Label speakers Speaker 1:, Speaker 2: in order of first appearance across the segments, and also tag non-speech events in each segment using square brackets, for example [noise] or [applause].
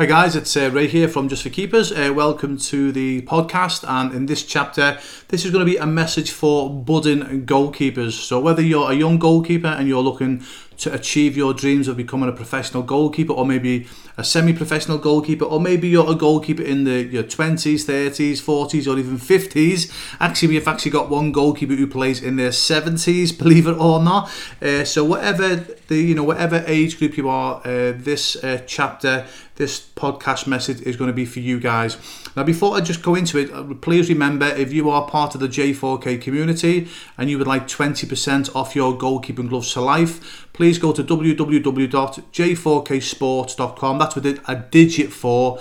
Speaker 1: Hi guys, it's uh, Ray here from Just for Keepers. Uh, welcome to the podcast, and in this chapter, this is going to be a message for budding goalkeepers. So whether you're a young goalkeeper and you're looking to achieve your dreams of becoming a professional goalkeeper, or maybe a semi-professional goalkeeper, or maybe you're a goalkeeper in the your 20s, 30s, 40s, or even 50s. Actually, we've actually got one goalkeeper who plays in their 70s, [laughs] believe it or not. Uh, so whatever the you know whatever age group you are, uh, this uh, chapter this podcast message is going to be for you guys. Now, before I just go into it, uh, please remember if you are part of the J4K community and you would like 20% off your goalkeeping gloves to life, please go to www.j4ksports.com. That's with a digit for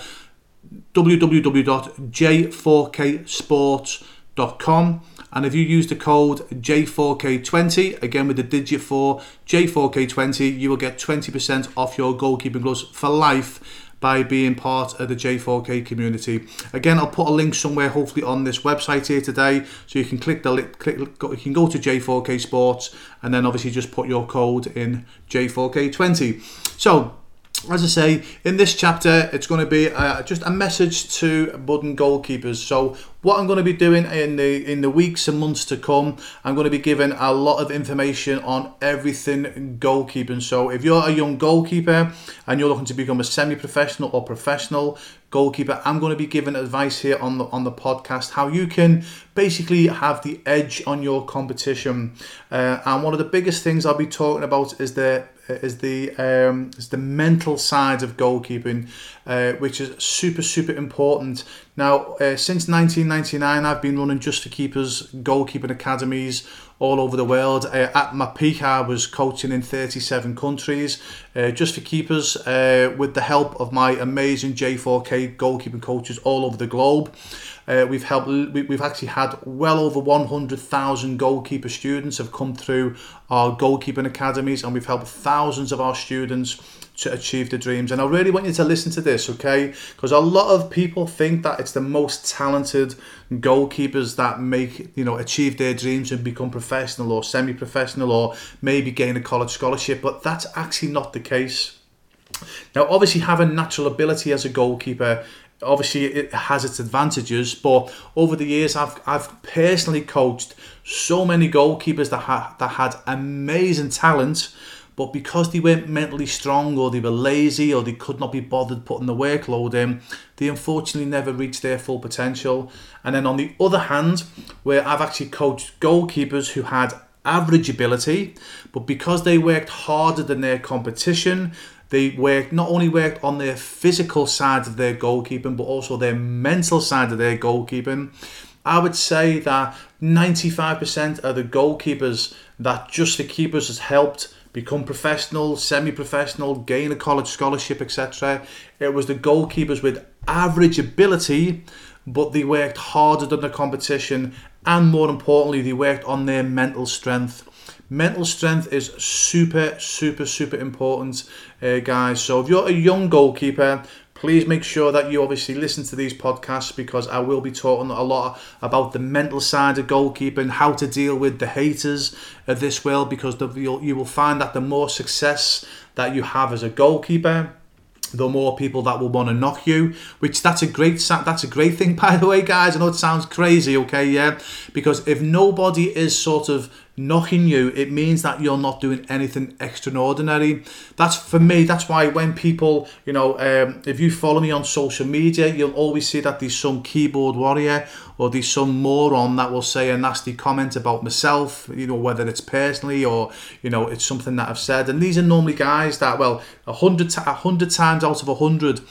Speaker 1: www.j4ksports.com. And if you use the code J4K20, again with the digit 4, J4K20, you will get 20% off your goalkeeping gloves for life by being part of the J4K community. Again, I'll put a link somewhere, hopefully on this website here today, so you can click the link, click, you can go to J4K Sports, and then obviously just put your code in J4K20. So as I say, in this chapter, it's going to be uh, just a message to budding goalkeepers. So, what I'm going to be doing in the in the weeks and months to come, I'm going to be giving a lot of information on everything goalkeeping. So, if you're a young goalkeeper and you're looking to become a semi-professional or professional goalkeeper, I'm going to be giving advice here on the on the podcast how you can basically have the edge on your competition. Uh, and one of the biggest things I'll be talking about is the is the um, is the mental side of goalkeeping, uh, which is super super important. Now, uh, since 1999, I've been running just for keepers goalkeeping academies all over the world. Uh, at my peak, I was coaching in 37 countries, uh, just for keepers, uh, with the help of my amazing J4K goalkeeping coaches all over the globe. Uh, we've helped. We've actually had well over 100,000 goalkeeper students have come through our goalkeeping academies, and we've helped thousands of our students to achieve their dreams. And I really want you to listen to this, okay? Because a lot of people think that it's the most talented goalkeepers that make, you know, achieve their dreams and become professional or semi-professional or maybe gain a college scholarship, but that's actually not the case. Now, obviously, having natural ability as a goalkeeper obviously it has its advantages but over the years I've I've personally coached so many goalkeepers that had that had amazing talent but because they weren't mentally strong or they were lazy or they could not be bothered putting the workload in they unfortunately never reached their full potential. And then on the other hand where I've actually coached goalkeepers who had average ability but because they worked harder than their competition they worked not only worked on their physical side of their goalkeeping, but also their mental side of their goalkeeping. I would say that 95% of the goalkeepers that just for keepers has helped become professional, semi-professional, gain a college scholarship, etc. It was the goalkeepers with average ability, but they worked harder than the competition, and more importantly, they worked on their mental strength. Mental strength is super, super, super important, uh, guys. So if you're a young goalkeeper, please make sure that you obviously listen to these podcasts because I will be talking a lot about the mental side of goalkeeping, how to deal with the haters of this world because the, you will find that the more success that you have as a goalkeeper, the more people that will want to knock you which that's a great that's a great thing [laughs] by the way guys i know it sounds crazy okay yeah because if nobody is sort of knocking you, it means that you're not doing anything extraordinary. That's for me, that's why when people, you know, um, if you follow me on social media, you'll always see that there's some keyboard warrior or there's some moron that will say a nasty comment about myself, you know, whether it's personally or, you know, it's something that I've said. And these are normally guys that, well, a hundred, a hundred times out of a hundred,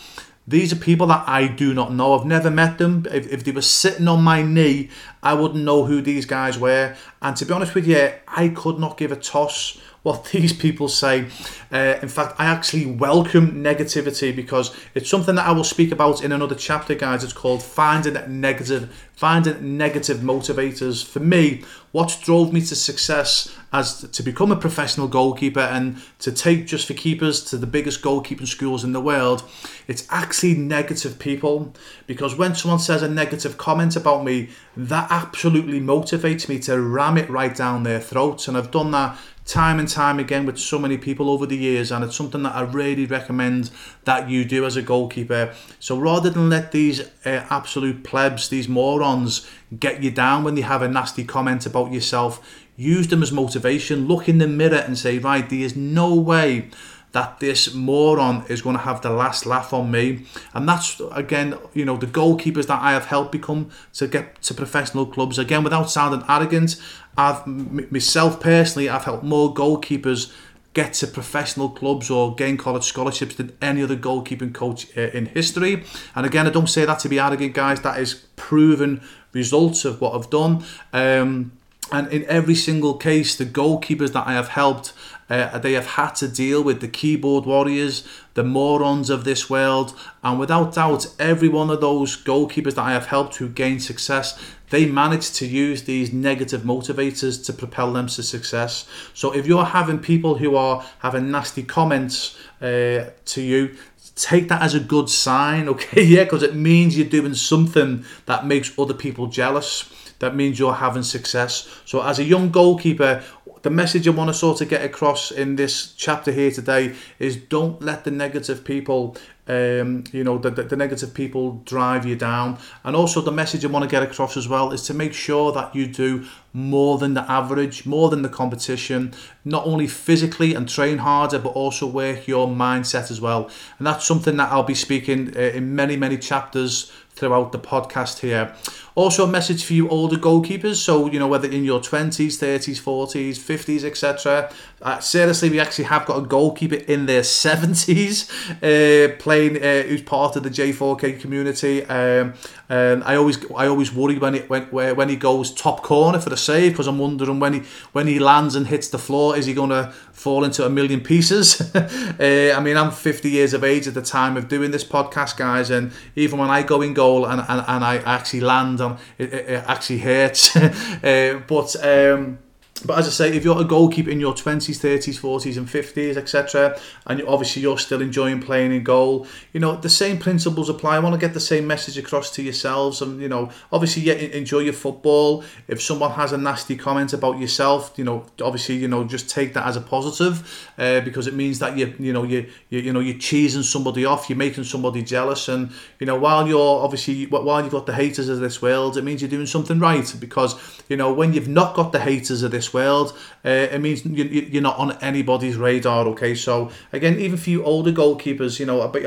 Speaker 1: these are people that I do not know. I've never met them. If, if they were sitting on my knee, I wouldn't know who these guys were. And to be honest with you, I could not give a toss what these people say. Uh, in fact, I actually welcome negativity because it's something that I will speak about in another chapter, guys. It's called finding negative, finding negative motivators. For me, what drove me to success as to become a professional goalkeeper and to take just for keepers to the biggest goalkeeping schools in the world, it's actually negative people. Because when someone says a negative comment about me, that absolutely motivates me to ram it right down their throats. And I've done that time and time again with so many people over the years, and it's something that I really recommend that you do as a goalkeeper. So rather than let these uh, absolute plebs, these morons, get you down when they have a nasty comment about yourself, use them as motivation. Look in the mirror and say, right, there is no way that this moron is going to have the last laugh on me. And that's, again, you know, the goalkeepers that I have helped become to get to professional clubs. Again, without sounding arrogant, I've, myself personally, I've helped more goalkeepers get to professional clubs or gain college scholarships than any other goalkeeping coach uh, in history. And again, I don't say that to be arrogant, guys. That is proven results of what I've done. Um, and in every single case, the goalkeepers that I have helped, uh, they have had to deal with the keyboard warriors, the morons of this world, and without doubt, every one of those goalkeepers that I have helped who gain success, they manage to use these negative motivators to propel them to success. So if you're having people who are having nasty comments uh, to you, take that as a good sign, [laughs] okay? Yeah, because it means you're doing something that makes other people jealous that means you're having success. So, as a young goalkeeper, the message I want to sort of get across in this chapter here today is don't let the negative people um, you know, the, the, the, negative people drive you down. And also, the message I want to get across as well is to make sure that you do more than the average, more than the competition, not only physically and train harder, but also work your mindset as well. And that's something that I'll be speaking uh, in many, many chapters throughout the podcast here. Also, a message for you older goalkeepers. So, you know, whether in your 20s, 30s, 40s, 50s, etc. Uh, seriously, we actually have got a goalkeeper in their 70s uh, playing, uh, who's part of the J4K community. Um, and I always, I always worry when it when when he goes top corner for the save because I'm wondering when he when he lands and hits the floor, is he going to fall into a million pieces? [laughs] uh, I mean, I'm 50 years of age at the time of doing this podcast, guys, and even when I go in goal and and, and I actually land, on it, it, it actually hurts. [laughs] uh, but um, but as I say, if you're a goalkeeper in your 20s, 30s, 40s, and 50s, etc., and obviously you're still enjoying playing in goal, you know, the same principles apply. I want to get the same message across to yourselves. And, you know, obviously, yeah, enjoy your football. If someone has a nasty comment about yourself, you know, obviously, you know, just take that as a positive uh, because it means that you, you know, you, you, you know, you're cheesing somebody off, you're making somebody jealous. And, you know, while you're obviously, while you've got the haters of this world, it means you're doing something right because, you know, when you've not got the haters of this world, uh, it means you, are not on anybody's radar. Okay, so again, even for you older goalkeepers, you know, but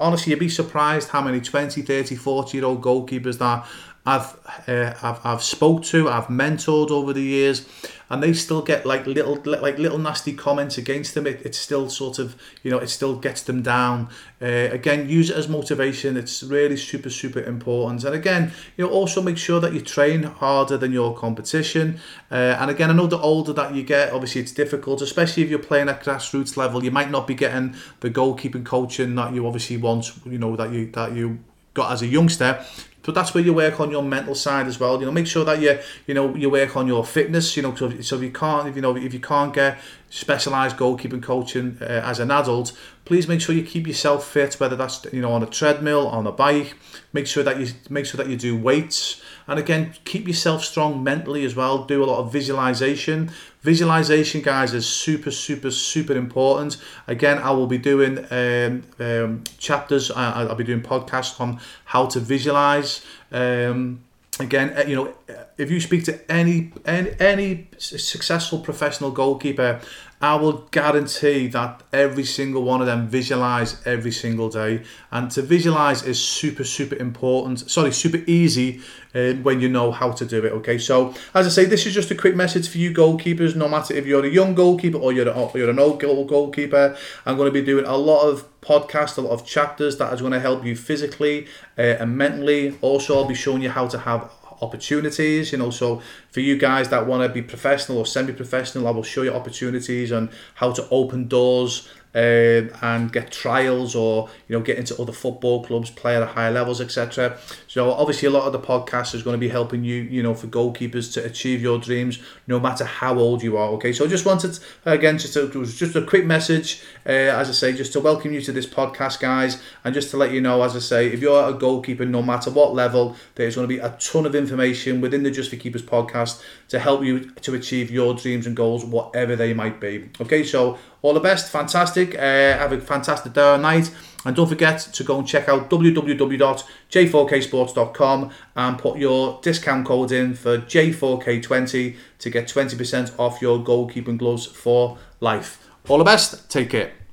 Speaker 1: honestly, you'd be surprised how many 20, 30, 40 year old goalkeepers that I've, uh, I've I've spoke to, I've mentored over the years, and they still get like little like little nasty comments against them. It, it still sort of you know it still gets them down. Uh, again, use it as motivation. It's really super super important. And again, you know also make sure that you train harder than your competition. Uh, and again, I know the older that you get, obviously it's difficult, especially if you're playing at grassroots level. You might not be getting the goalkeeping coaching that you obviously want. You know that you that you got as a youngster but that's where you work on your mental side as well. You know, make sure that you you know you work on your fitness. You know, so, so if you can't if you know if you can't get specialized goalkeeping coaching uh, as an adult, please make sure you keep yourself fit. Whether that's you know on a treadmill, on a bike. Make sure that you make sure that you do weights. And again, keep yourself strong mentally as well. Do a lot of visualization. Visualization, guys, is super, super, super important. Again, I will be doing um, um, chapters. I, will be doing podcasts on how to visualize. Um, again, uh, you know, if you speak to any any any successful professional goalkeeper, I will guarantee that every single one of them visualize every single day. And to visualize is super, super important. Sorry, super easy uh, when you know how to do it. Okay, so as I say, this is just a quick message for you goalkeepers. No matter if you're a young goalkeeper or you're, a, or you're an old goal goalkeeper, I'm going to be doing a lot of podcasts, a lot of chapters that is going to help you physically uh, and mentally. Also, I'll be showing you how to have opportunities you know so for you guys that want to be professional or semi-professional i will show you opportunities on how to open doors um, and get trials or you know get into other football clubs, play at higher levels, etc. So obviously a lot of the podcast is going to be helping you, you know, for goalkeepers to achieve your dreams, no matter how old you are. Okay, so I just wanted again just just a quick message, uh, as I say, just to welcome you to this podcast, guys, and just to let you know, as I say, if you're a goalkeeper, no matter what level, there's going to be a ton of information within the Just for Keepers podcast to help you to achieve your dreams and goals, whatever they might be. Okay, so all the best, fantastic. Uh, have a fantastic day or night. And don't forget to go and check out www.j4ksports.com and put your discount code in for J4K20 to get 20% off your goalkeeping gloves for life. All the best. Take care.